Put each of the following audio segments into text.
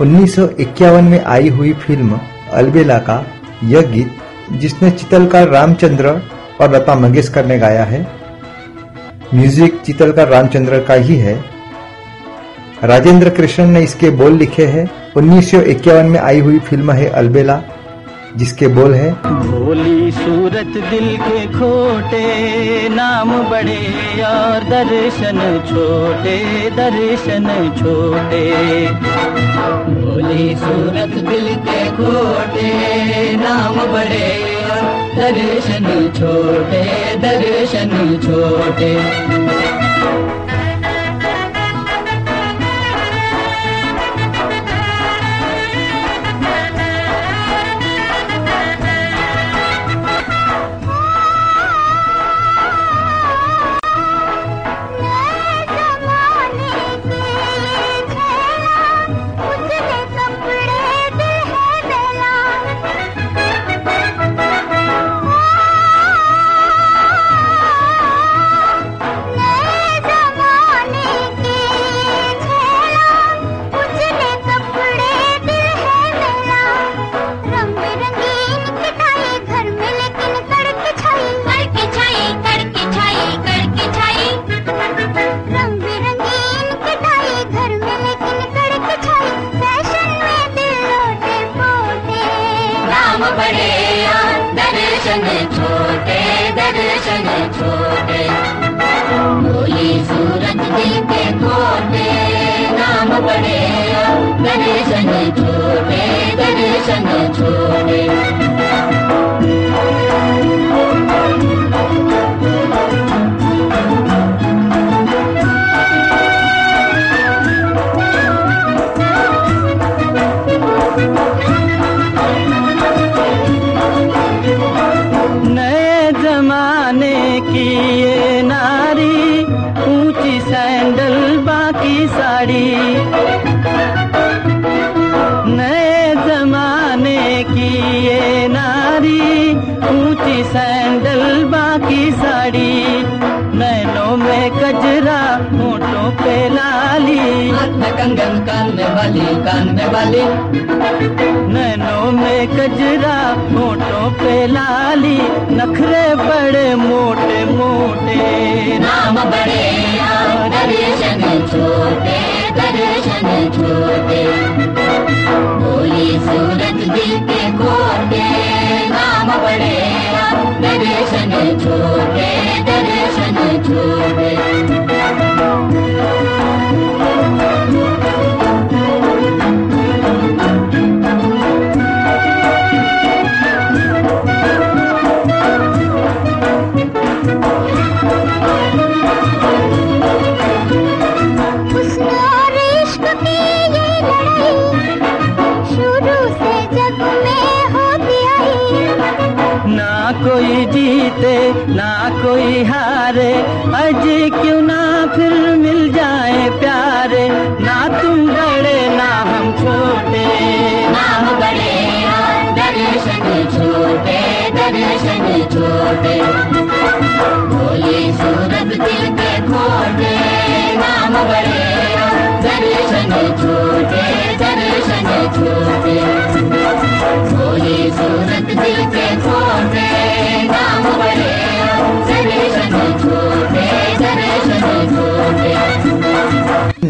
1951 में आई हुई फ़िल्म अलबेला का यह गीत, जिसने चितलकार रामचंद्र और लता मंगेशकर ने गाया है। म्यूज़िक चितलकार रामचंद्र का ही है। राजेंद्र कृष्ण ने इसके बोल लिखे हैं। 1951 में आई हुई फ़िल्म है अलबेला। जिसके बोल है? भोली सूरत दिल के खोटे, नाम बड़े और दर्शन छोटे दर्शन छोटे। भोली सूरत दिल के खोटे, नाम बड़े और दर्शन छोटे दर्शन छोटे।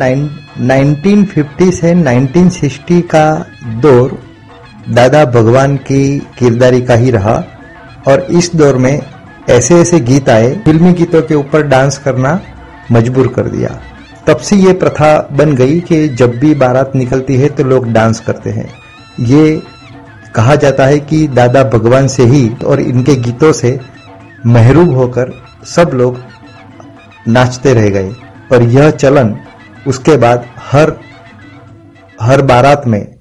1950 से 1960 का दौर दादा भगवान की किरदारी का ही रहा और इस दौर में ऐसे ऐसे गीत आए, फिल्मी गीतों के ऊपर डांस करना मजबूर कर दिया। तब से ये प्रथा बन गई कि जब भी बारात निकलती है तो लोग डांस करते हैं। ये कहा जाता है कि दादा भगवान से ही और इनके गीतों से महरूब होकर सब लोग नाचते रह गए और यह चलन उसके बाद हर हर बारात में,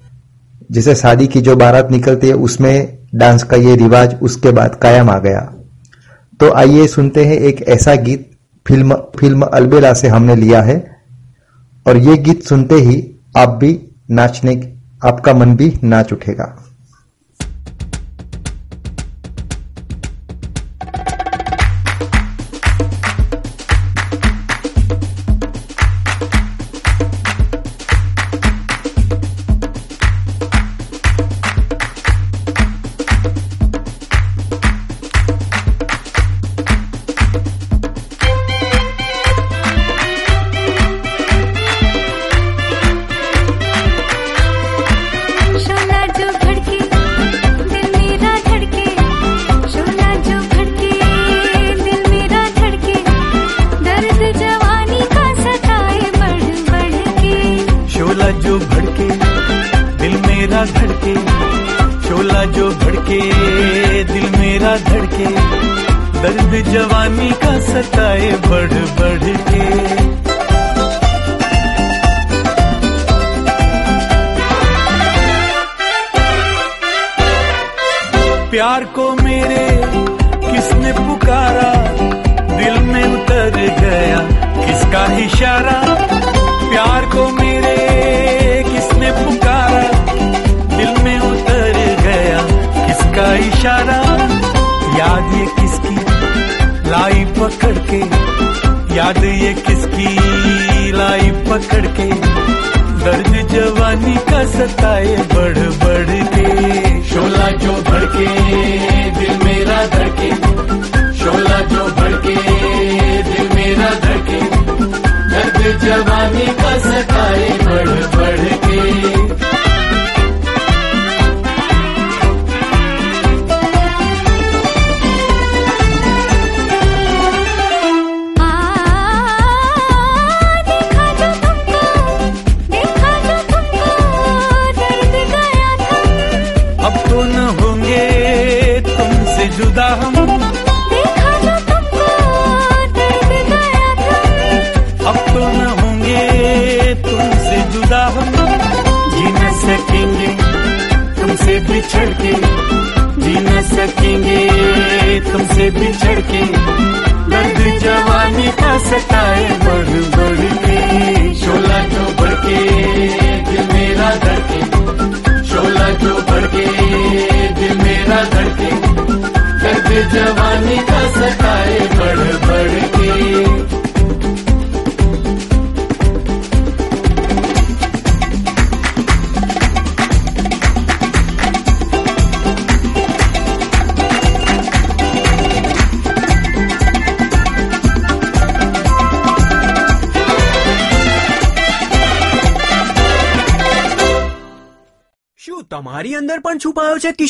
जैसे शादी की जो बारात निकलती है, उसमें डांस का ये रिवाज, उसके बाद कायम आ गया। तो आइए सुनते हैं एक ऐसा गीत, फ़िल्म फ़िल्म अलबेला से हमने लिया है। और ये गीत सुनते ही आप भी नाचने, आपका मन भी नाच उठेगा।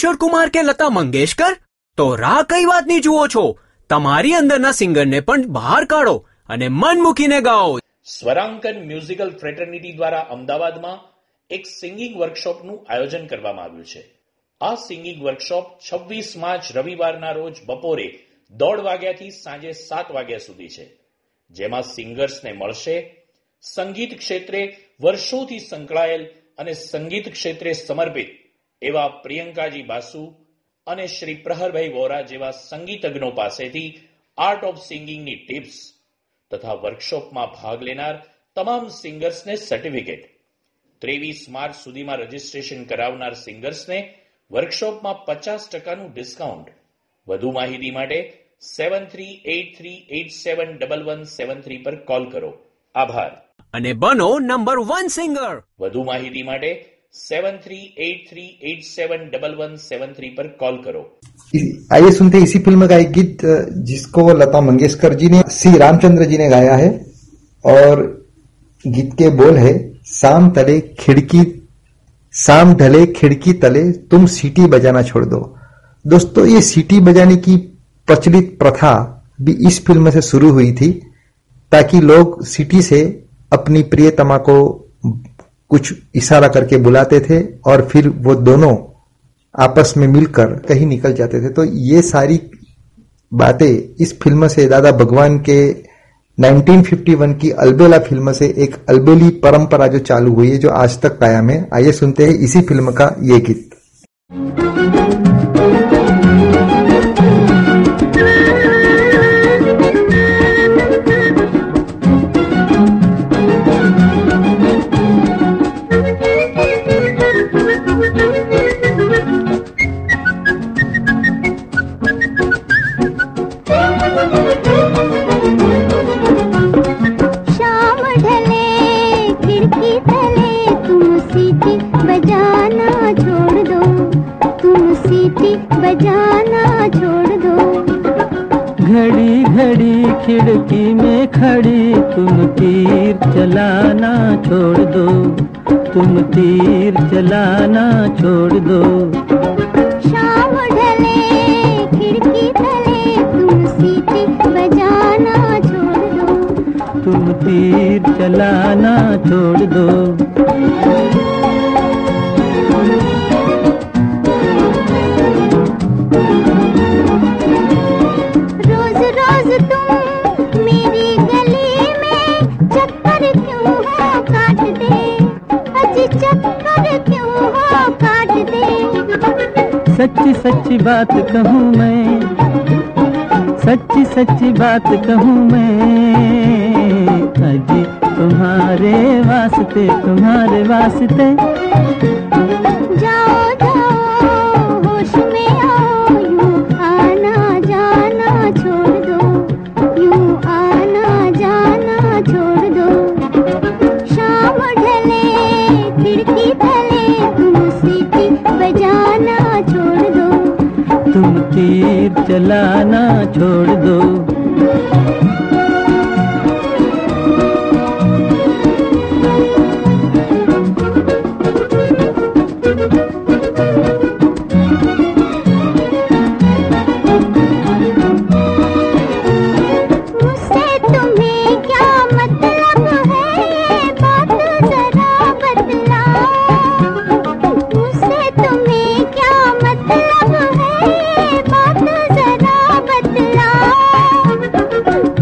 કિશોર કુમાર કે લતા મંગેશકર? તો રાહ કઈ વાતની જુઓ છો? તમારી અંદરના સિંગરને પણ બહાર કાઢો અને મન મૂકીને ગાઓ. સ્વરાંકન મ્યુઝિકલ ફ્રેટર્નિટી દ્વારા અમદાવાદમાં એક સિંગિંગ વર્કશોપનું આયોજન કરવામાં આવ્યું છે. આ સિંગિંગ વર્કશોપ 26 માર્ચ રવિવારના રોજ બપોરે દોઢ વાગ્યાથી સાંજે સાત વાગ્યા સુધી છે. જેમાં સિંગર્સને મળશે સંગીત ક્ષેત્રે વર્ષોથી સંકળાયેલ અને સંગીત ક્ષેત્રે સમર્પિત એવા પ્રિયંકાજી બાસુ અને શ્રી પ્રહરભાઈ વોરા જેવા સંગીતજ્ઞો પાસેથી આર્ટ ઓફ સિંગિંગની ટિપ્સ તથા વર્કશોપમાં ભાગ લેનાર તમામ સિંગર્સને સર્ટિફિકેટ ત્રેવીસ માર્ચ સુધીમાં રજીસ્ટ્રેશન કરાવનાર સિંગર્સને વર્કશોપમાં પચાસ ટકાનું ડિસ્કાઉન્ટ વધુ માહિતી માટે seven three eight three eight seven double one seven three પર કોલ કરો. આભાર. અને બનો નંબર વન સિંગર વધુ માહિતી માટે seven three eight three eight seven double one seven three पर कॉल करो। आइए सुनते इसी फ़िल्म का एक गीत जिसको लता मंगेशकर जी ने, सी रामचंद्र जी ने गाया है और गीत के बोल है, शाम तले खिड़की, शाम ढले खिड़की तले तुम सीटी बजाना छोड़ दो। दोस्तों, ये सीटी बजाने की प्रचलित प्रथा भी इस फ़िल्म से शुरू हुई थी, ताकि लोग सिटी से अपनी प्रियतमा को कुछ इशारा करके बुलाते थे और फिर वो दोनों आपस में मिलकर कहीं निकल जाते थे। तो ये सारी बातें इस फ़िल्म से दादा भगवान के 1951 की अलबेला फ़िल्म से एक अलबेली परंपरा जो चालू हुई है, जो आज तक कायम है। आइए सुनते हैं इसी फ़िल्म का ये गीत। खिड़की में खड़ी तुम तीर चलाना छोड़ दो। तुम तीर चलाना छोड़ दो। शाम ढले खिड़की तले तुम सीटी बजाना छोड़ दो। तुम तीर चलाना छोड़ दो। सच्ची सच्ची बात कहूँ मैं, सच्ची सच्ची बात कहूँ मैं। अजी तुम्हारे वास्ते तुम्हारे वास्ते चलाना छोड़ दो।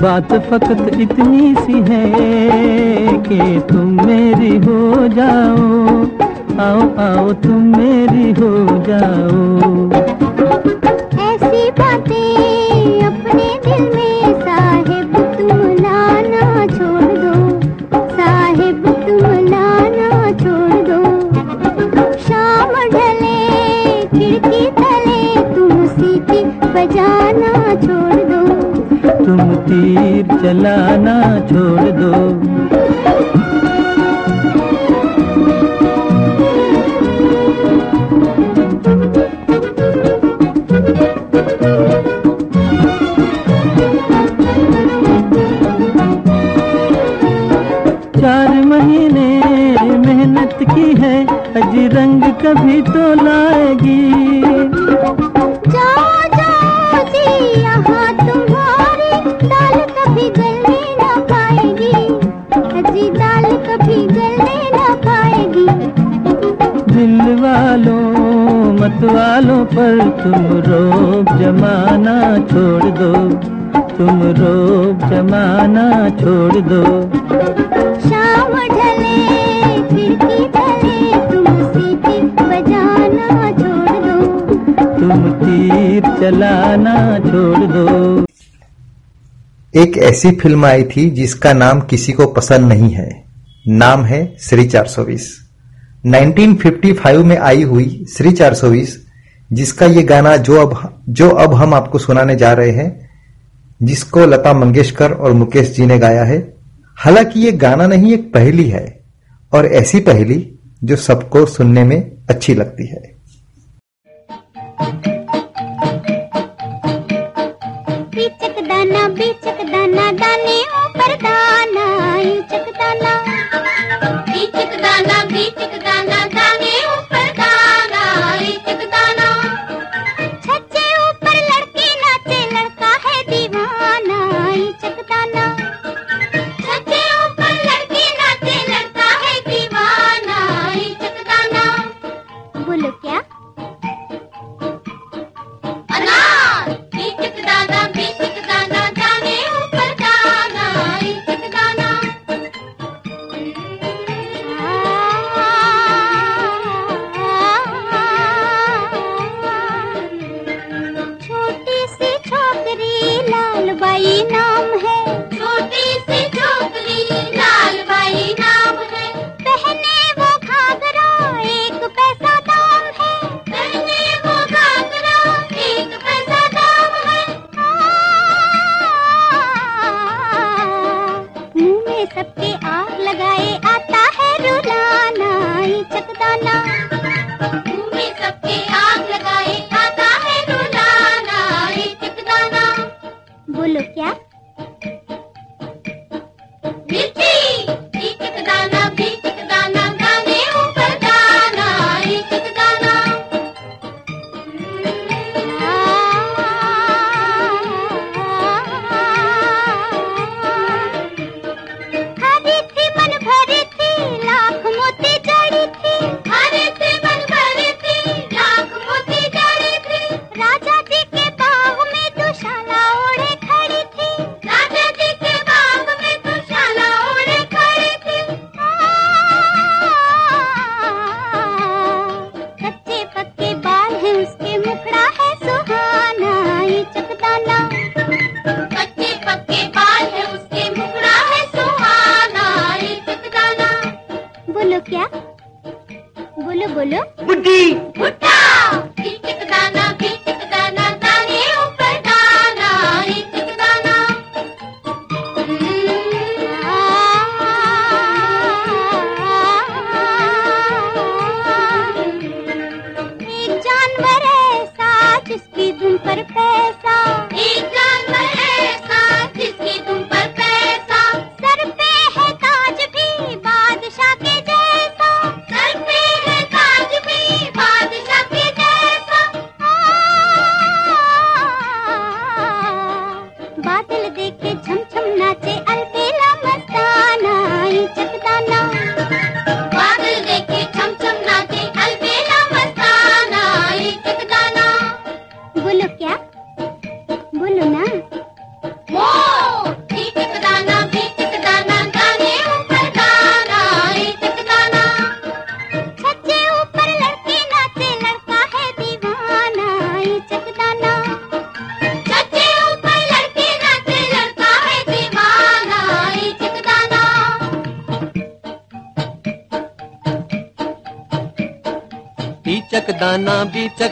बात फकत इतनी सी है कि तुम मेरी हो जाओ, आओ आओ, तुम मेरी हो जाओ। ऐसी बातें अपने दिल में साहिब, तुम छोड़ दो। साहिब, तुम छोड़ दो। शाम ढले, खिड़की बजाना छोड़ तुम तीर चलाना छोड़ दो। तुम रोब जमाना छोड़ दो। तुम रोब जमाना छोड़ दो। शाम ढले खिड़की तले तुम सीटी बजाना छोड़ दो। तुम तीर चलाना छोड़ दो। एक ऐसी फ़िल्म आई थी जिसका नाम किसी को पसंद नहीं है। नाम है श्री 420 1955 में आई हुई श्री 420 जिसका ये गाना जो अब जो अब हम आपको सुनाने जा रहे हैं, जिसको लता मंगेशकर और मुकेश जी ने गाया है, हालाँकि ये गाना नहीं एक पहली है, और ऐसी पहली जो सबको सुनने में अच्छी लगती है। बीचक दाना बीचक दाना, दाने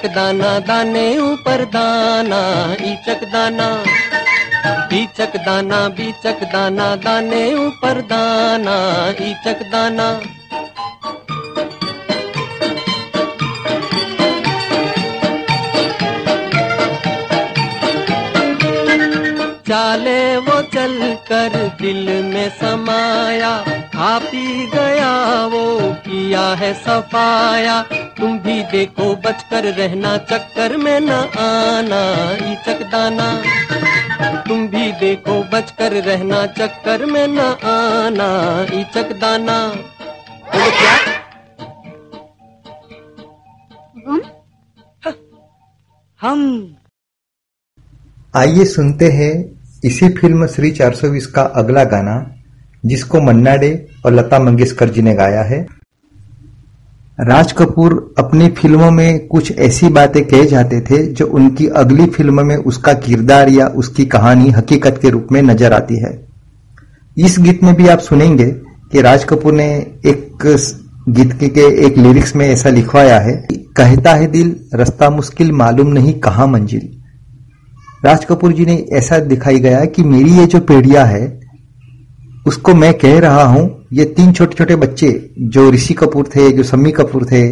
बीचक दाना, दाने ऊपर दाना ईचक दाना। ईचक दाना, बीचक दाना, दाने ऊपर दाना ईचक दाना। चाले वो चल कर दिल में समाया। खा पी गया वो किया है सफाया। तुम भी देखो बचकर रहना चक्कर में न आना ईचक दाना। तुम भी देखो बचकर रहना चक्कर में न आना ईचक दाना। बोलो क्या? गुम हम। आइए सुनते हैं इसी फ़िल्म श्री 420 का अगला गाना। जिसको मन्ना डे और लता मंगेशकर जी ने गाया है। राज कपूर अपनी फ़िल्मों में कुछ ऐसी बातें कह जाते थे जो उनकी अगली फ़िल्म में उसका किरदार या उसकी कहानी हकीकत के रूप में नज़र आती है। इस गीत में भी आप सुनेंगे कि राज कपूर ने एक गीत के, एक लिरिक्स में ऐसा लिखवाया है कहता है दिल रास्ता मुश्किल मालूम नहीं कहा मंजिल। राज कपूर जी ने ऐसा दिखाई गया कि मेरी ये जो पीढ़िया है उसको मैं कह रहा हूँ, ये तीन छोटे छोटे बच्चे, जो ऋषि कपूर थे, जो सम्मी कपूर थे,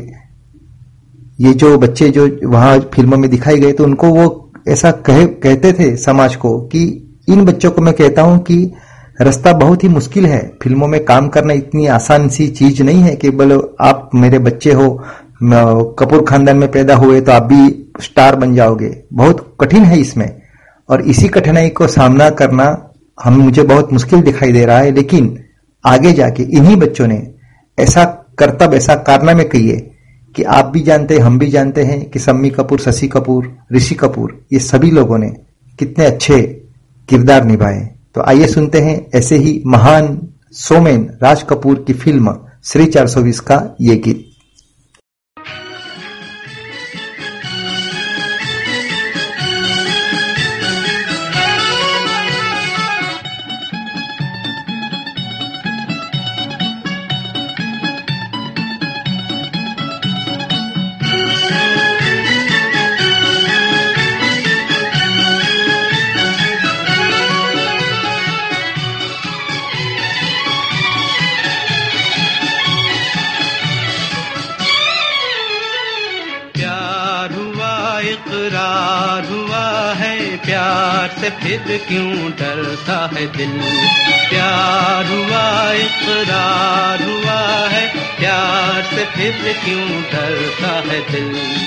ये जो बच्चे जो वहाँ फ़िल्मों में दिखाई गए तो उनको वो ऐसा कह, कहते थे समाज को कि इन बच्चों को मैं कहता हूँ कि रास्ता बहुत ही मुश्किल है। फ़िल्मों में काम करना इतनी आसान सी चीज़ नहीं है कि बोलो, आप मेरे बच्चे हो कपूर खानदान में पैदा हुए तो आप भी स्टार बन जाओगे। बहुत कठिन है इसमें। और इसी कठिनाई को सामना करना हम मुझे बहुत मुश्किल दिखाई दे रहा है, लेकिन आगे जाके इन्हीं बच्चों ने ऐसा कर्तव्य, ऐसा कारनामे किए कि आप भी जानते, हम भी जानते हैं कि सम्मी कपूर, शशि कपूर, ऋषि कपूर, ये सभी लोगों ने कितने अच्छे किरदार निभाए। तो आइए सुनते हैं ऐसे ही महान सोमेन राज कपूर की फ़िल्म श्री 420 का ये गीत। से क्यों डरता है दिल? प्यार हुआ, इकरार हुआ है। प्यार से फिर क्यों डरता है दिल?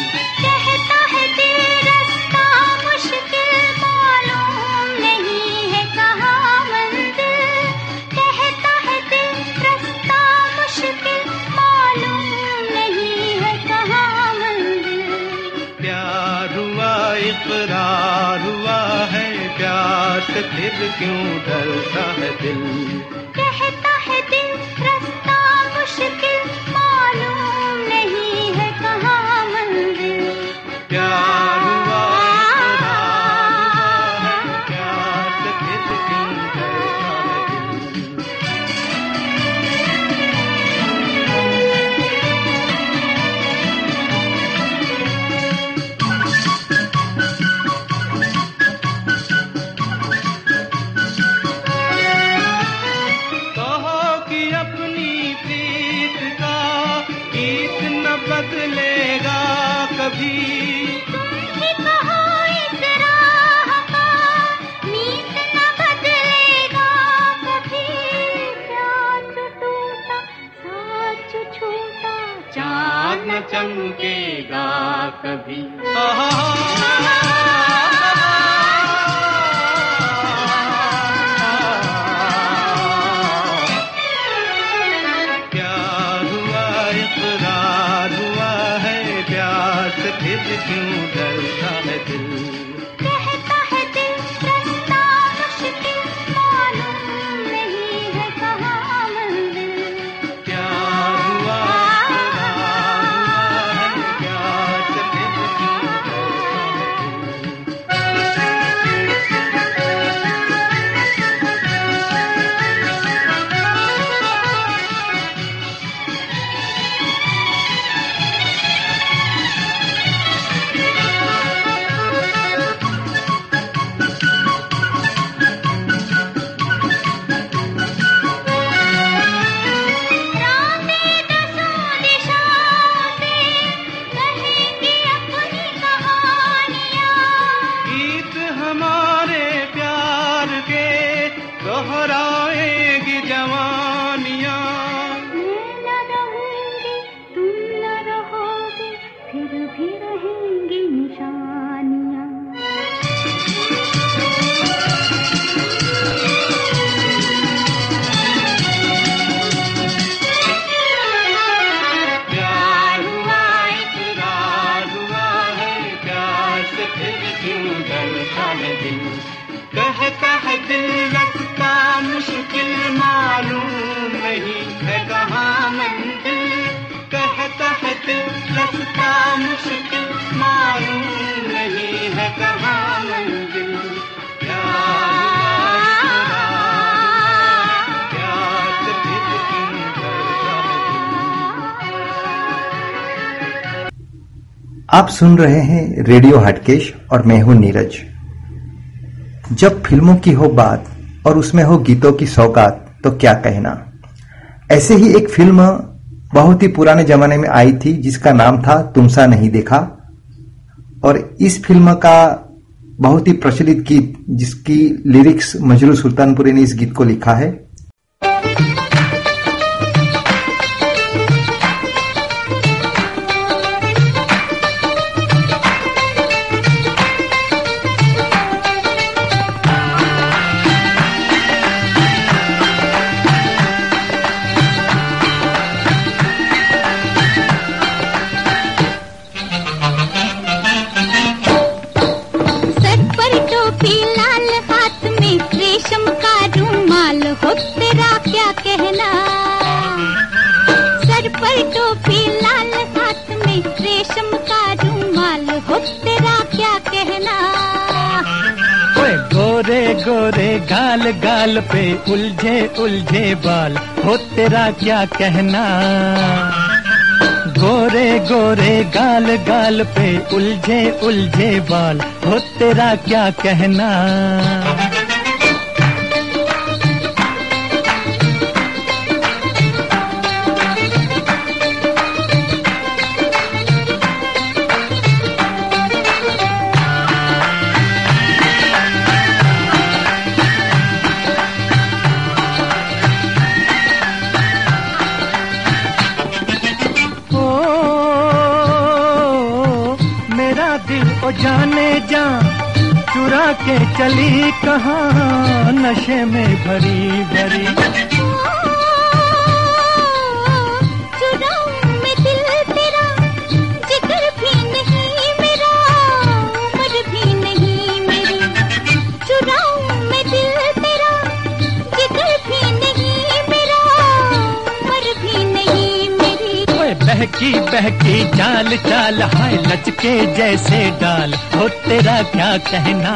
भी रहेंगे निशानियाँ आप सुन रहे हैं रेडियो हटकेश और मैं हूँ नीरज। जब फ़िल्मों की हो बात और उसमें हो गीतों की सौगात तो क्या कहना? ऐसे ही एक फ़िल्म बहुत ही पुराने जमाने में आई थी, जिसका नाम था तुमसा नहीं देखा। और इस फ़िल्म का बहुत ही प्रचलित गीत, जिसकी लिरिक्स मजरू सुल्तानपुरी ने इस गीत को लिखा है। गोरे गोरे गाल गाल पे उलझे उलझे बाल, हो तेरा क्या कहना? गोरे गोरे गाल गाल पे उलझे उलझे बाल, हो तेरा क्या कहना? चुरा के चली कहाँ? नशे में भरी भरी। बहकी बहकी चाल चाल हाय लचके जैसे डाल हो तेरा क्या कहना?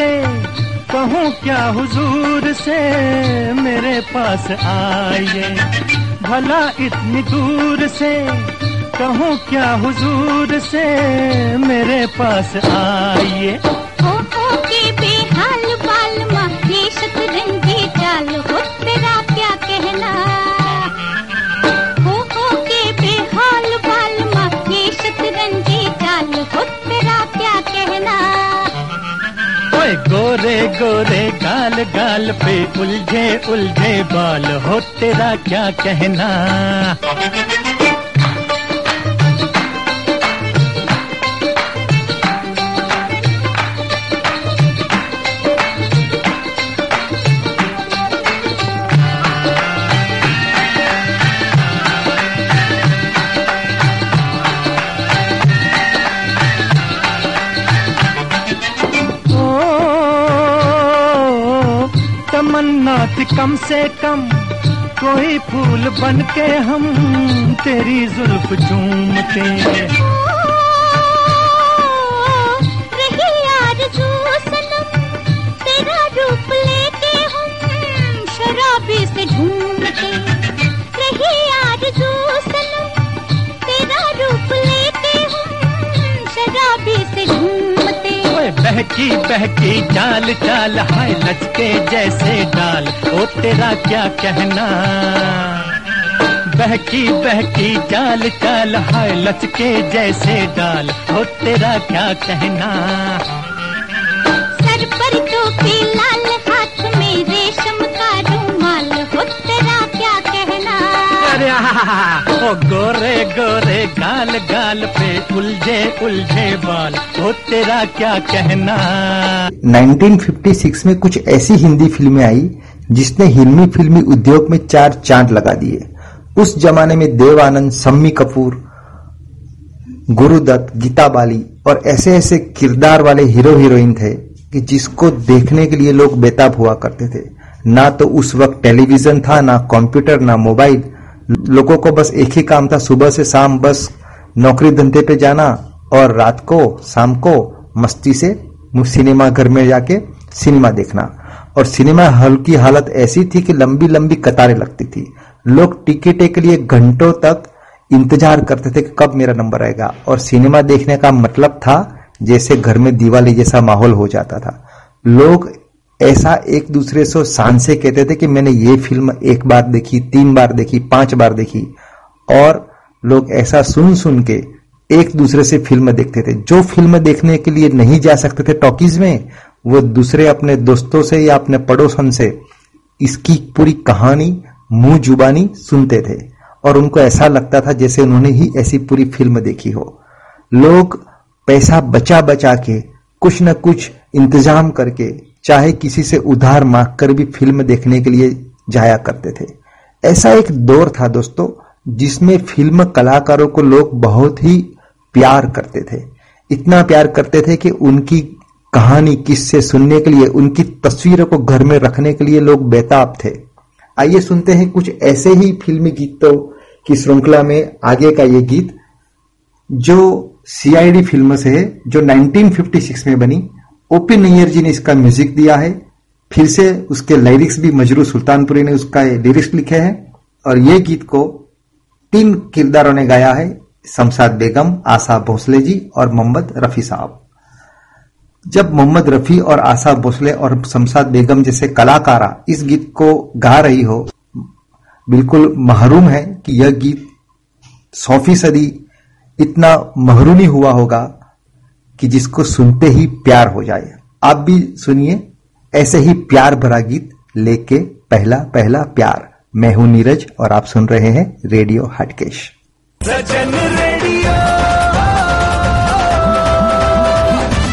से कहूँ क्या हुजूर से? मेरे पास आइए। भला इतनी दूर से कहूँ क्या हुजूर से? मेरे पास आइए। ओ, ओ, के बेहाल बाल माँ चाल हो गोरे गोरे गाल गाल पे उलझे उलझे बाल हो तेरा क्या कहना? तमन्ना थी कम से कम कोई फूल बन के हम तेरी जुल्फ झूमते बहकी बहकी, चाल चाल, हाय लचके जैसे डाल। ओ तेरा क्या कहना? बहकी बहकी, चाल चाल, हाय लचके जैसे डाल। ओ तेरा क्या कहना? सर पर टोपी लाल हाथ में रेशम आहा, ओ गोरे गोरे गाल गाल पे उलझे उलझे बाल। ओ तेरा क्या कहना? 1956 में कुछ ऐसी हिंदी फ़िल्में आई जिसने हिंदी फिल्मी उद्योग में चार चाँद लगा दिए। उस जमाने में देव आनंद सम्मी कपूर गुरुदत्त गीता बाली और ऐसे ऐसे किरदार वाले हीरो हीरोइन थे कि जिसको देखने के लिए लोग बेताब हुआ करते थे। ना तो उस वक्त टेलीविज़न था ना कंप्यूटर ना मोबाइल लोगों को बस एक ही काम था, सुबह से शाम बस नौकरी धंधे पे जाना और रात को, शाम को मस्ती से सिनेमा घर में जाके सिनेमा देखना। और सिनेमा हॉल की हालत ऐसी थी कि लंबी लंबी कतारें लगती थी। लोग टिकट के लिए घंटों तक इंतज़ार करते थे कि कब मेरा नंबर आएगा। और सिनेमा देखने का मतलब था, जैसे घर में दिवाली जैसा माहौल हो जाता था। लोग ऐसा एक दूसरे से शान से कहते थे कि मैंने ये फ़िल्म एक बार देखी, तीन बार देखी, पाँच बार देखी। और लोग ऐसा सुन सुन के एक दूसरे से फ़िल्म देखते थे। जो फ़िल्म देखने के लिए नहीं जा सकते थे टॉकीज में, वो दूसरे अपने दोस्तों से या अपने पड़ोसन से इसकी पूरी कहानी, मुँह जुबानी सुनते थे। और उनको ऐसा लगता था जैसे उन्होंने ही ऐसी पूरी फ़िल्म देखी हो। लोग पैसा बचा बचा के कुछ न कुछ इंतज़ाम करके चाहे किसी से उधार मांग कर भी फ़िल्म देखने के लिए जाया करते थे। ऐसा एक दौर था दोस्तों, जिसमें फ़िल्म कलाकारों को लोग बहुत ही प्यार करते थे। इतना प्यार करते थे कि उनकी कहानी किससे सुनने के लिए, उनकी तस्वीरों को घर में रखने के लिए लोग बेताब थे। आइए सुनते हैं कुछ ऐसे ही फिल्मी गीतों की श्रृंखला में आगे का ये गीत, जो सीआईडी फ़िल्म से है जो 1956 में बनी। ओपी नैयर जी ने इसका म्यूज़िक दिया है। फिर से उसके लिरिक्स भी मजरू सुल्तानपुरी ने उसका लिरिक्स लिखे हैं। और ये गीत को तीन किरदारों ने गाया है, शमशाद बेगम, आशा भोसले जी और मोहम्मद रफी साहब। जब मोहम्मद रफी और आशा भोसले और शमशाद बेगम जैसे कलाकारा इस गीत को गा रही हो, बिल्कुल महरूम है कि यह गीत सौ फ़ीसदी इतना महरूमी हुआ होगा। कि जिसको सुनते ही प्यार हो जाए आप भी सुनिए ऐसे ही प्यार भरा गीत लेके पहला पहला प्यार मैं हूँ नीरज और आप सुन रहे हैं रेडियो हटकेश सजन रेडियो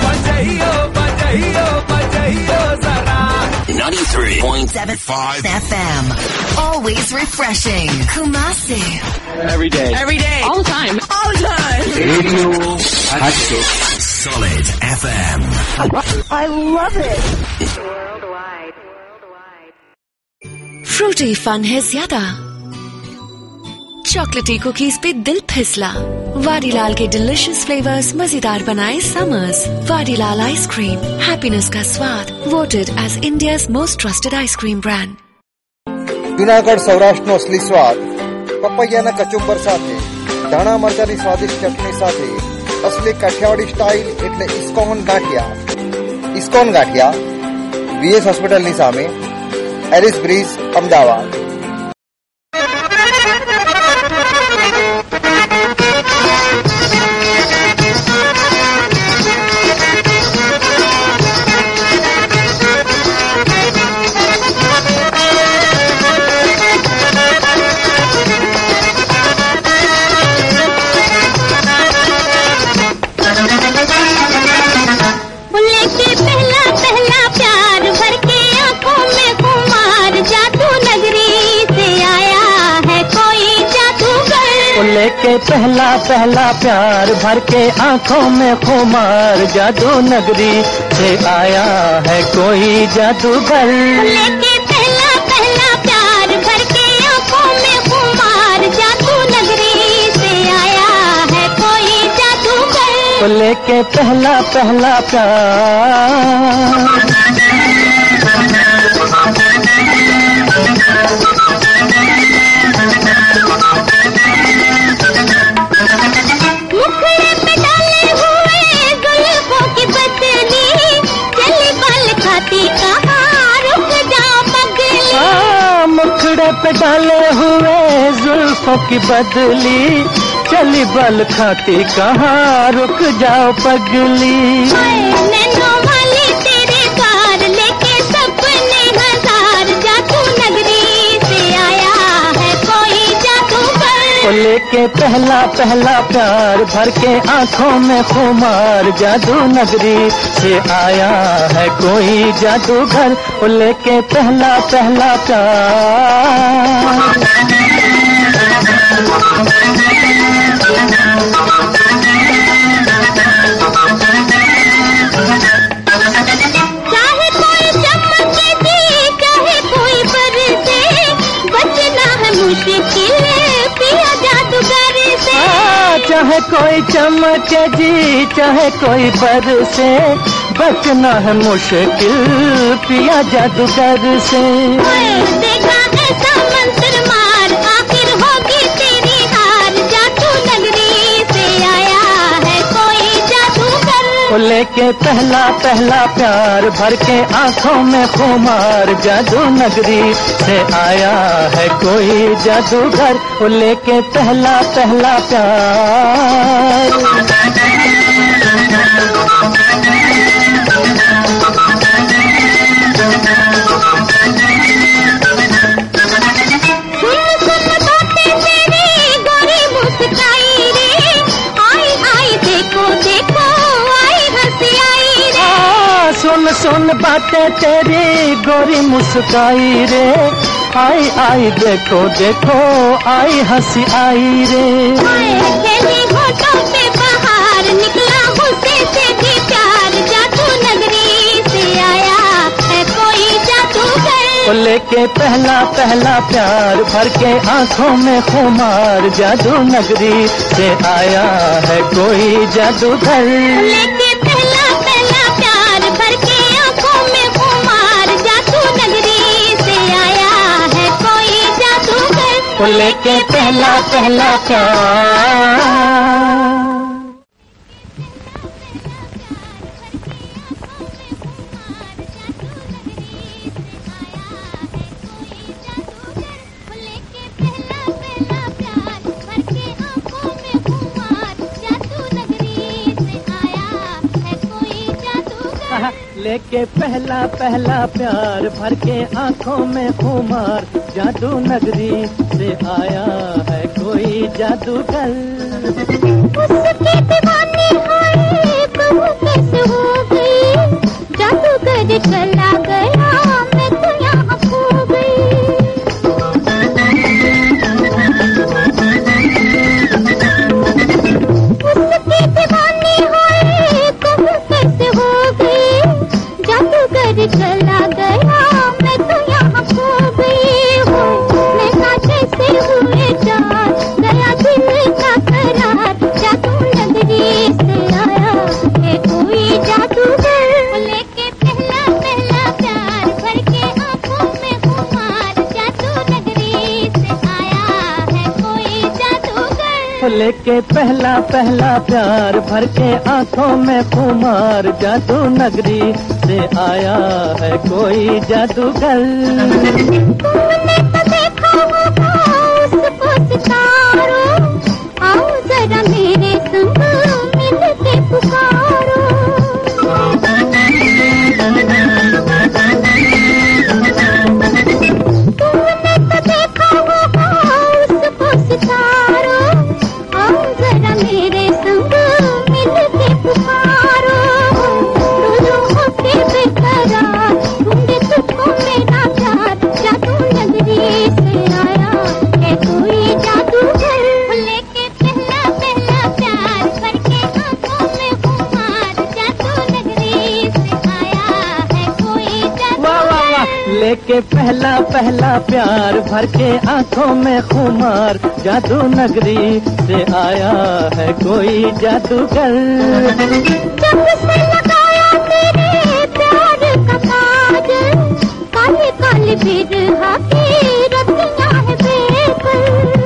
बजाइयो बजाइयो बजाइयो जरा 93.75 FM. Always refreshing. Kumasi. Every day. Every day. All the time. All the time. Radio Hatkesh Solid FM. I love it. Fruity fun है ज्यादा चॉकलेटी कुकीज पे दिल फिसला वाडीलाल के डिलिशियस फ्लेवर्स मजेदार बनाए समर्स वाडीलाल आइसक्रीम हैप्पीनेस का स्वाद voted as India most trusted ice cream brand Junagadh સૌરાષ્ટ્રનો અસલી સ્વાદ પપૈયાના કચુંબર સાથે ધાણા મરચાની સ્વાદિષ્ટ ચટણી સાથે અસલી કાઠિયાવાડી સ્ટાઇલ એટલે ઇસ્કોન ગાંઠિયા ઇસ્કોન ગાંઠિયા વીએસ હોસ્પિટલની સામે એરિસ બ્રિજ અમદાવાદ पहला पहला प्यार भर के आँखों में खुमार जादू नगरी से आया है कोई जादूगर। बुल्ले के पहला पहला प्यार भर के आँखों में खुमार जादू नगरी से आया है कोई जादूगर। वो लेके पहला पहला प्यार। पे डाले हुए जुल्फों की बदली चली बल खाती कहाँ? रुक जाओ पगली। लेके पहला पहला प्यार भर के आँखों में खुमार जादू नगरी से आया है कोई जादूगर लेके पहला पहला प्यार। चाहे कोई चमके जी चाहे कोई बरसे बचना है मुश्किल पिया जादूगर से। जादूगर के पहला पहला प्यार, भर के आँखों में खुमार, जादू नगरी से आया है कोई जादूगर। भोले के पहला पहला प्यार। सुन बातें तेरी गोरी मुस्काई रे। आई आई देखो देखो आई हँसी आई रे। है जादूगर। लेके पहला पहला प्यार भर के आँखों में खुमार। जादू नगरी से आया है कोई जादूगर। लेके पहला पहला प्यार लेके पहला पहला प्यार भर के आँखों में उमार जादू नगरी से आया है कोई जादूगर। उसके दीवाने हो गई? जादूगर चला लेके पहला पहला प्यार भर के आँखों में कुमार जादू नगरी से आया है कोई जादूगर। जादू नगरी से आया है कोई जादूगर। जब से लगाया तेरे प्यार का ताज काले काले बिरहा की रतियाँ है बेकुल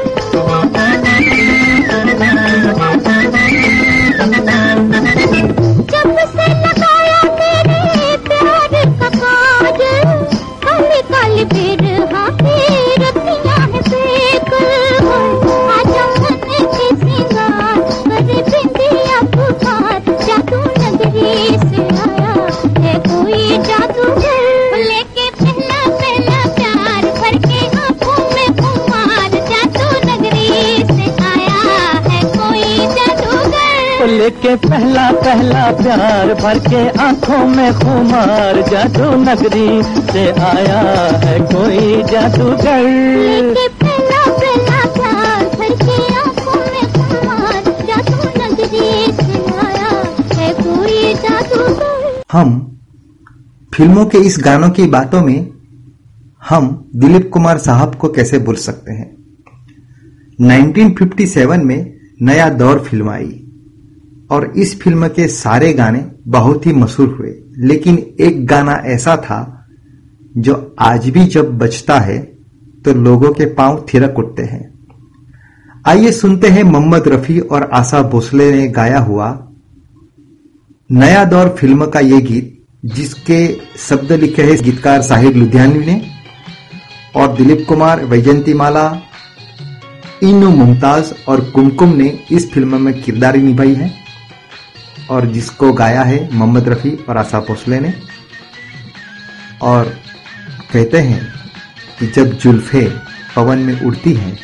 लेके पहला पहला प्यार भर के आँखों में खुमार जादू नगरी से आया है कोई जादूगर। पहला पहला प्यार भर के आँखों में खुमार जादू नगरी से आया है कोई जादूगर। हम फ़िल्मों के इस गानों की बातों में हम दिलीप कुमार साहब को कैसे भूल सकते हैं? 1957 में नया दौर फ़िल्म आई। और इस फ़िल्म के सारे गाने बहुत ही मशहूर हुए। लेकिन एक गाना ऐसा था जो आज भी जब बजता है तो लोगों के पाँव थिरक उठते हैं। आइए सुनते हैं मोहम्मद रफी और आशा भोसले ने गाया हुआ नया दौर फ़िल्म का ये गीत, जिसके शब्द लिखे हैं गीतकार साहिब लुधियानवी ने और दिलीप कुमार वैजंती माला, इनु मुमताज़ और कुमकुम ने इस फ़िल्म में किरदारी निभाई है। और जिसको गाया है मोहम्मद रफी और आशा भोसले ने। और कहते हैं कि जब जुल्फे पवन में उड़ती हैं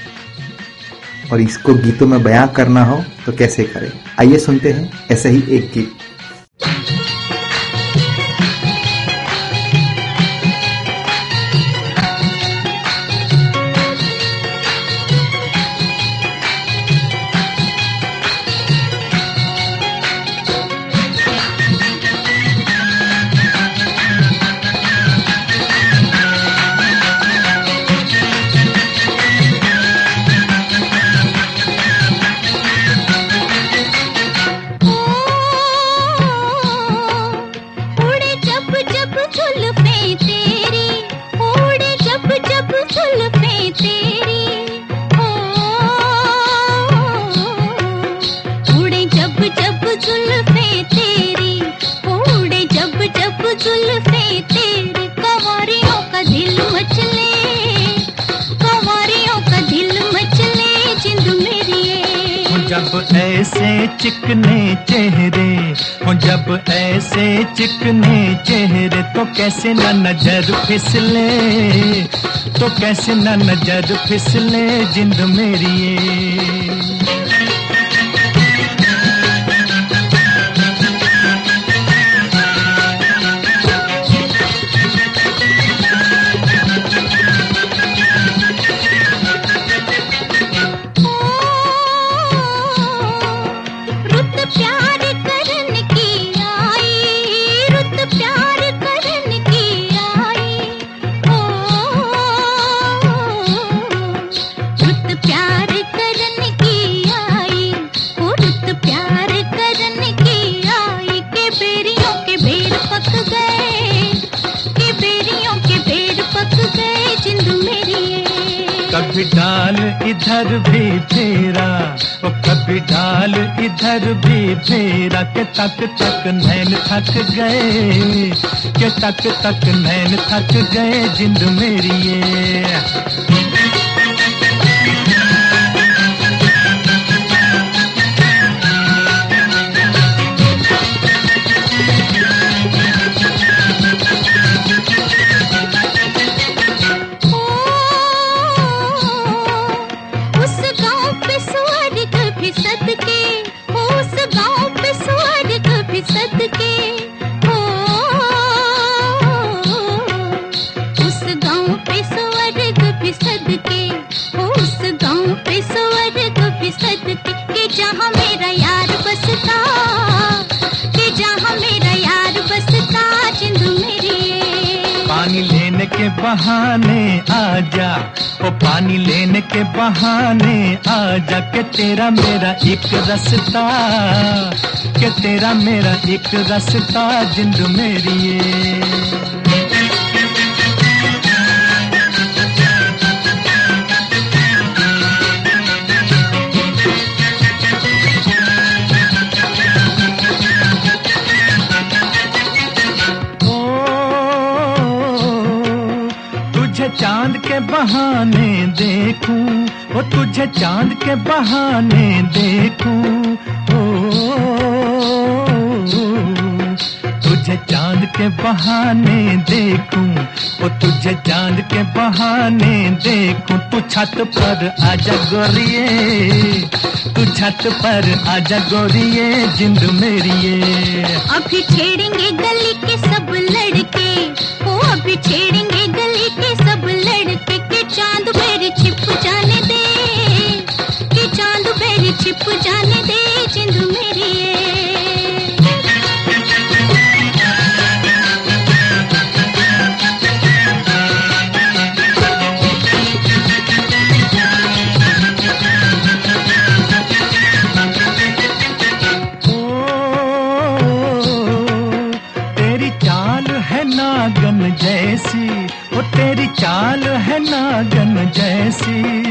और इसको गीतों में बयां करना हो तो कैसे करें? आइए सुनते हैं ऐसे ही एक गीत। जब ऐसे चिकने चेहरे, हो जब ऐसे चिकने चेहरे तो कैसे न नज़र फिसले तो कैसे न नज़र फिसले जिंद मेरी। इधर भी फेरा वो कभी डाल इधर भी फेरा, के तक तक नैन थक गए, के तक तक नैन थक गए जिंद मेरी मेरा यार बसता, कि जहाँ मेरा यार बसता, जिंद मेरी। पानी लेने के बहाने आजा, ओ पानी लेने के बहाने आजा, के तेरा मेरा एक रास्ता, के तेरा मेरा एक रास्ता, जिंद मेरी। बहाने देखूँ, ओ तुझे चाँद के बहाने देखूँ, ओ, तुझे चाँद के बहाने देखूँ, ओ तुझे चाँद के बहाने देखूँ, तू छत पर आजा गोरिए, तू छत पर आजा गोरिए, जिंद मेरी अभी छेड़ेंगे गली के सब लड़के, ओ अभी छेड़ेंगे जाने दे जिंद मेरी। जैसी ओ तेरी चाल है नागन जैसी।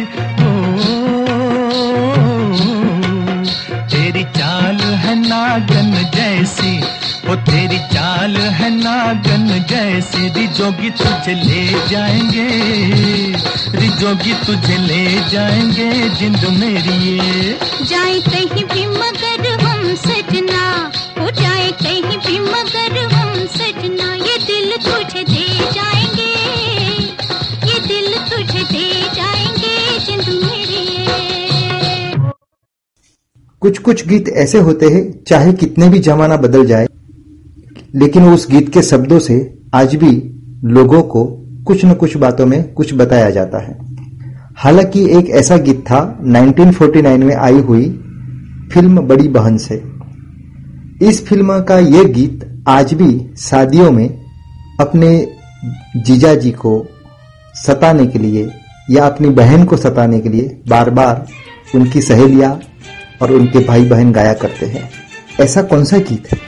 जैसी रिजोगी तुझे ले जाएँगे रिजोगी तुझे ले जाएँगे जिंद मेरी ये जाए कहीं भी मगर हम सजना हो जाए कहीं भी मगर हम सजना ये दिल तुझे दे जाएँगे ये दिल तुझे दे जाएँगे जिंद मेरी ये। कुछ कुछ गीत ऐसे होते हैं चाहे कितने भी जमाना बदल जाए लेकिन उस गीत के शब्दों से आज भी लोगों को कुछ न कुछ बातों में कुछ बताया जाता है। हालाँकि एक ऐसा गीत था 1949 में आई हुई फ़िल्म बड़ी बहन से। इस फ़िल्म का यह गीत आज भी शादियों में अपने जीजा जी को सताने के लिए या अपनी बहन को सताने के लिए बार बार उनकी सहेलियाँ और उनके भाई बहन गाया करते हैं। ऐसा कौन सा गीत है?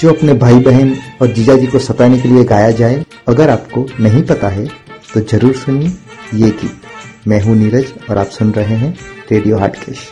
जो अपने भाई बहन और जीजा जी को सताने के लिए गाया जाए, अगर आपको नहीं पता है तो ज़रूर सुनिए ये गीत। मैं हूँ नीरज और आप सुन रहे हैं रेडियो हाटकेश।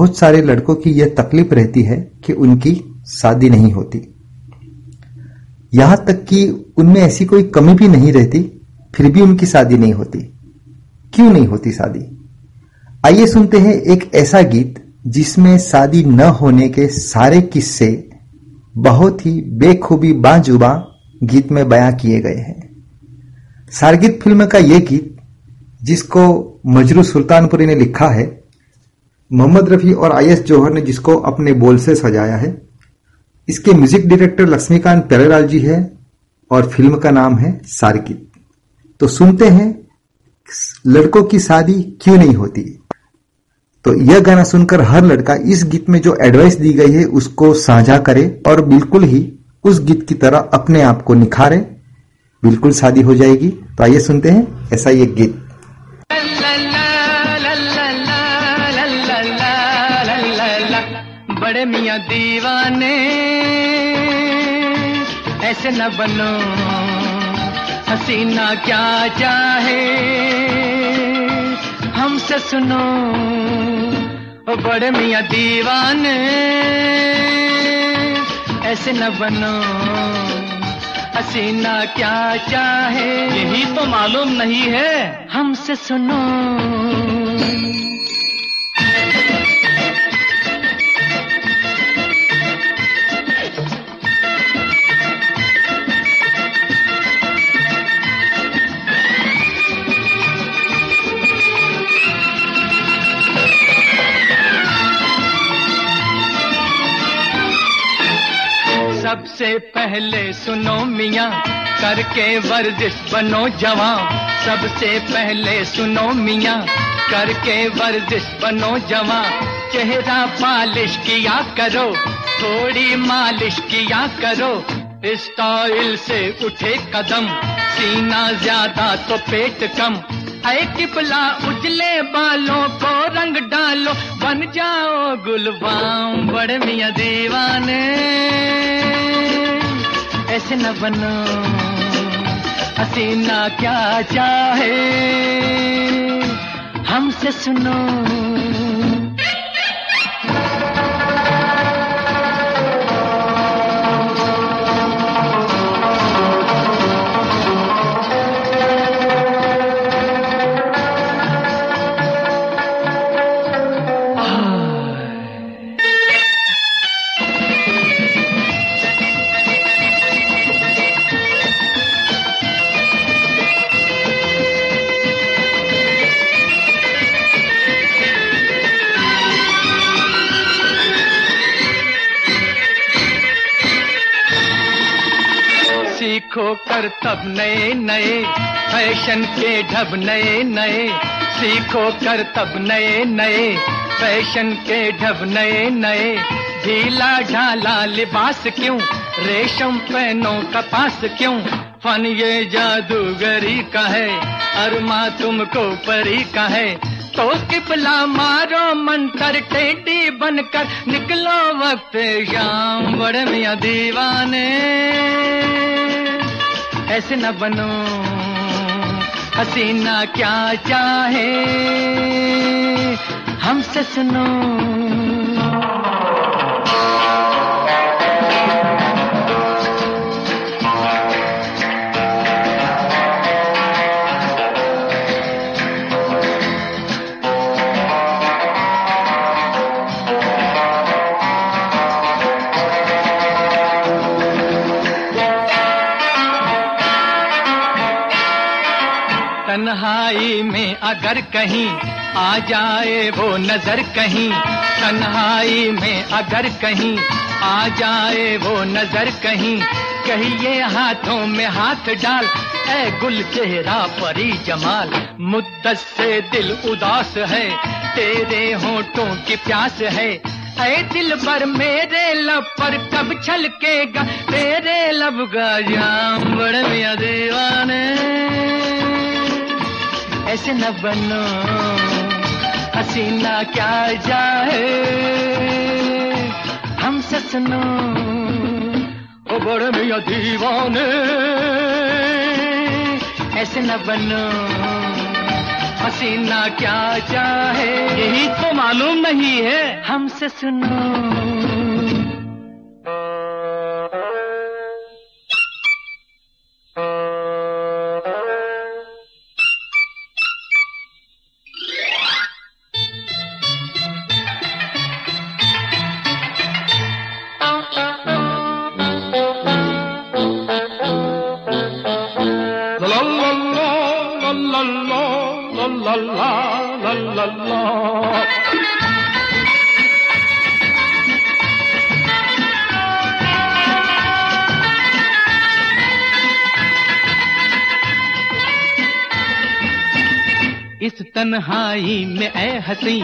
बहुत सारे लड़कों की यह तकलीफ़ रहती है कि उनकी शादी नहीं होती। यहाँ तक कि उनमें ऐसी कोई कमी भी नहीं रहती, फिर भी उनकी शादी नहीं होती। क्यों नहीं होती शादी? आइए सुनते हैं एक ऐसा गीत जिसमें शादी न होने के सारे किस्से बहुत ही बेखूबी बाजुबा गीत में बयां किए गए हैं। सारगीत फ़िल्म का यह गीत जिसको मजरू सुल्तानपुरी ने लिखा है मोहम्मद रफी और आई एस जौहर ने जिसको अपने बोल से सजाया है। इसके म्यूज़िक डायरेक्टर लक्ष्मीकांत प्यारेलाल जी है और फ़िल्म का नाम है सारगीत तो सुनते हैं, लड़कों की शादी क्यों नहीं होती? तो यह गाना सुनकर हर लड़का इस गीत में जो एडवाइस दी गई है उसको साझा करे और बिल्कुल ही उस गीत की तरह अपने आप को निखारे। बिल्कुल शादी हो जाएगी। तो आइए सुनते हैं, ऐसा ये गीत। बड़े मियाँ दीवाने ऐसे न बनो। हसीना क्या चाहे हमसे सुनो। ओ बड़े मियाँ दीवाने ऐसे न बनो। हसीना क्या चाहे यही तो मालूम नहीं है। हमसे सुनो। सबसे पहले सुनो मियाँ, करके वर्जिश बनो जवान। सबसे पहले सुनो मियाँ, करके वर्जिश बनो जवान। चेहरा पालिश किया करो, थोड़ी मालिश किया करो। स्टाइल से उठे कदम, सीना ज़्यादा तो पेट कम। ऐ किपला उजले बालों को रंग डालो, बन जाओ गुलबाम बड़े मिया दीवाने। ऐसे न बनो। हसीना क्या चाहे। हमसे सुनो। सीखो कर तब नए नए, फ़ैशन के ढब नए नए, सीखो कर तब नए नए, फ़ैशन के ढब नए नए। ढीला ढाला लिबास क्यों, रेशम पहनो कपास क्यों? फन ये जादूगरी का है, अरमा तुमको परी का है। तो किपला मारो मंत्र टेडी बनकर निकलो वक्त शाम बड़े मियाँ दीवाने। ऐसे न बनो। हसीना क्या चाहे हमसे सुनो। तन्हाई में अगर कहीं आ जाए वो नज़र कहीं, तन्हाई में अगर कहीं आ जाए वो नज़र कहीं, कहिए हाथों में हाथ डाल, ऐ गुल चेहरा परी जमाल। मुद्दत से दिल उदास है, तेरे होठों की प्यास है, ऐ दिल पर मेरे लब पर कब छलकेगा, तेरे लब का बड़े मियाँ दीवाने ऐसे न बनो। हसीना क्या जाए हमसे सुनो। ओ बड़े मियाँ दीवाने। ऐसे न बनो। हसीना क्या चाहे यही तो मालूम नहीं है। हमसे सुनो। तन्हाई में ऐ हसी,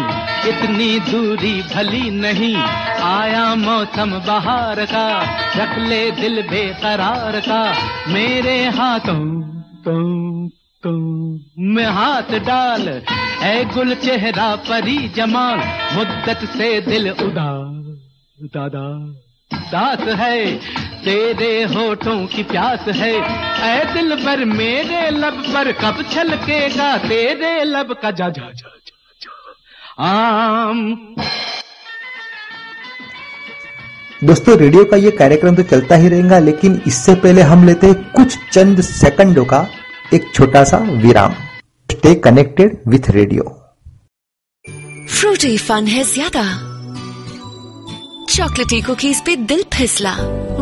इतनी दूरी भली नहीं। आया मौसम बहार का, रख ले दिल बेकरार का। मेरे हाथों तो तो में हाथ डाल। ऐ गुल चेहरा परी जमाल, मुद्दत से दिल उदास दादा। दास है तेरे होठों की प्यास है। ऐ दिल पर मेरे लब पर कब छलकेगा? तेरे लब का जा जा जा जा जा। आम। दोस्तों रेडियो का ये कार्यक्रम तो चलता ही रहेगा लेकिन इससे पहले हम लेते हैं कुछ चंद सेकंडों का एक छोटा सा विराम। Stay connected with radio fruity fun है ज़्यादा चॉकलेटी कुकीज पे दिल फिसला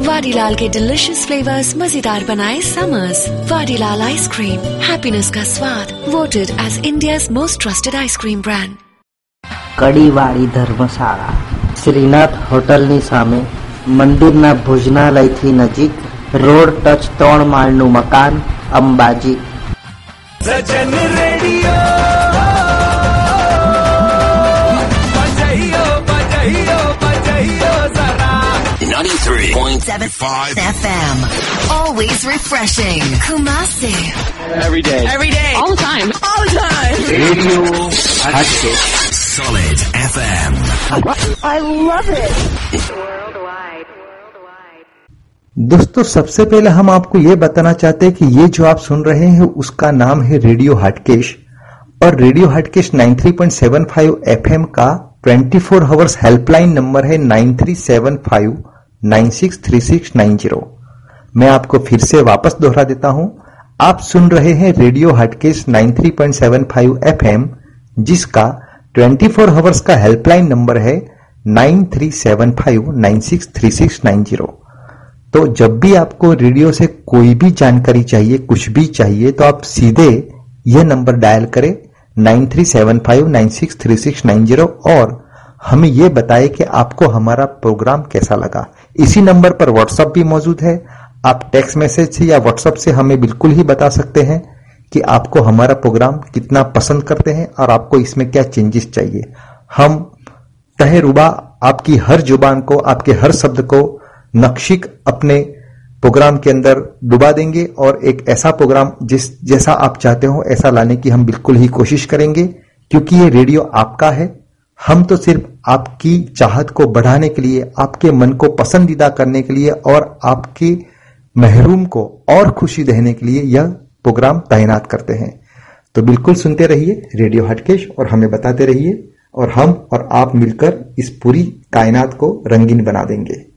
वाडीलाल के डिलिशियस फ्लेवर्स मजेदार बनाए समर्स वाडीलाल आइसक्रीम हैप्पीनेस का स्वाद voted as India most trusted ice cream brand કડીવાળી ધર્મશાળા શ્રીનાથ હોટલની સામે મંદિરના ભોજનાલયથી નજીક રોડ ટચ ત્રણ માળનું મકાન અંબાજી सजन radio 93.75 FM. Always refreshing. Kumasi. Every day. Every day. All the time. All the time. Radio radio Solid FM. I love it. दोस्तों सबसे पहले हम आपको ये बताना चाहते हैं कि ये जो आप सुन रहे हैं उसका नाम है रेडियो हटकेश और रेडियो हटकेश 93.75 एफएम का 24 फोर आवर्स हेल्पलाइन नंबर है 9375963690 मैं आपको फिर से वापस दोहरा देता हूँ। आप सुन रहे हैं रेडियो हटकेश 93.75 एफएम, जिसका 24 फोर आवर्स का हेल्पलाइन नंबर है 9375963690 तो जब भी आपको रेडियो से कोई भी जानकारी चाहिए, कुछ भी चाहिए तो आप सीधे यह नंबर डायल करें 9375963690 और हमें यह बताएँ कि आपको हमारा प्रोग्राम कैसा लगा। इसी नंबर पर व्हाट्सएप भी मौजूद है। आप टेक्स्ट मैसेज से या व्हाट्सएप से हमें बिल्कुल ही बता सकते हैं कि आपको हमारा प्रोग्राम कितना पसंद करते हैं और आपको इसमें क्या चेंजेस चाहिए। हम तहे रुबा आपकी हर ज़ुबान को, आपके हर शब्द को नक्शिक अपने प्रोग्राम के अंदर डुबा देंगे और एक ऐसा प्रोग्राम जिस, जैसा आप चाहते हो, ऐसा लाने की हम बिल्कुल ही कोशिश करेंगे, क्योंकि ये रेडियो आपका है। हम तो सिर्फ़ आपकी चाहत को बढ़ाने के लिए, आपके मन को पसंदीदा करने के लिए और आपके महरूम को और खुशी देने के लिए यह प्रोग्राम तैनात करते हैं। तो बिल्कुल सुनते रहिए रेडियो हटकेश और हमें बताते रहिए और हम और आप मिलकर इस पूरी कायनात को रंगीन बना देंगे।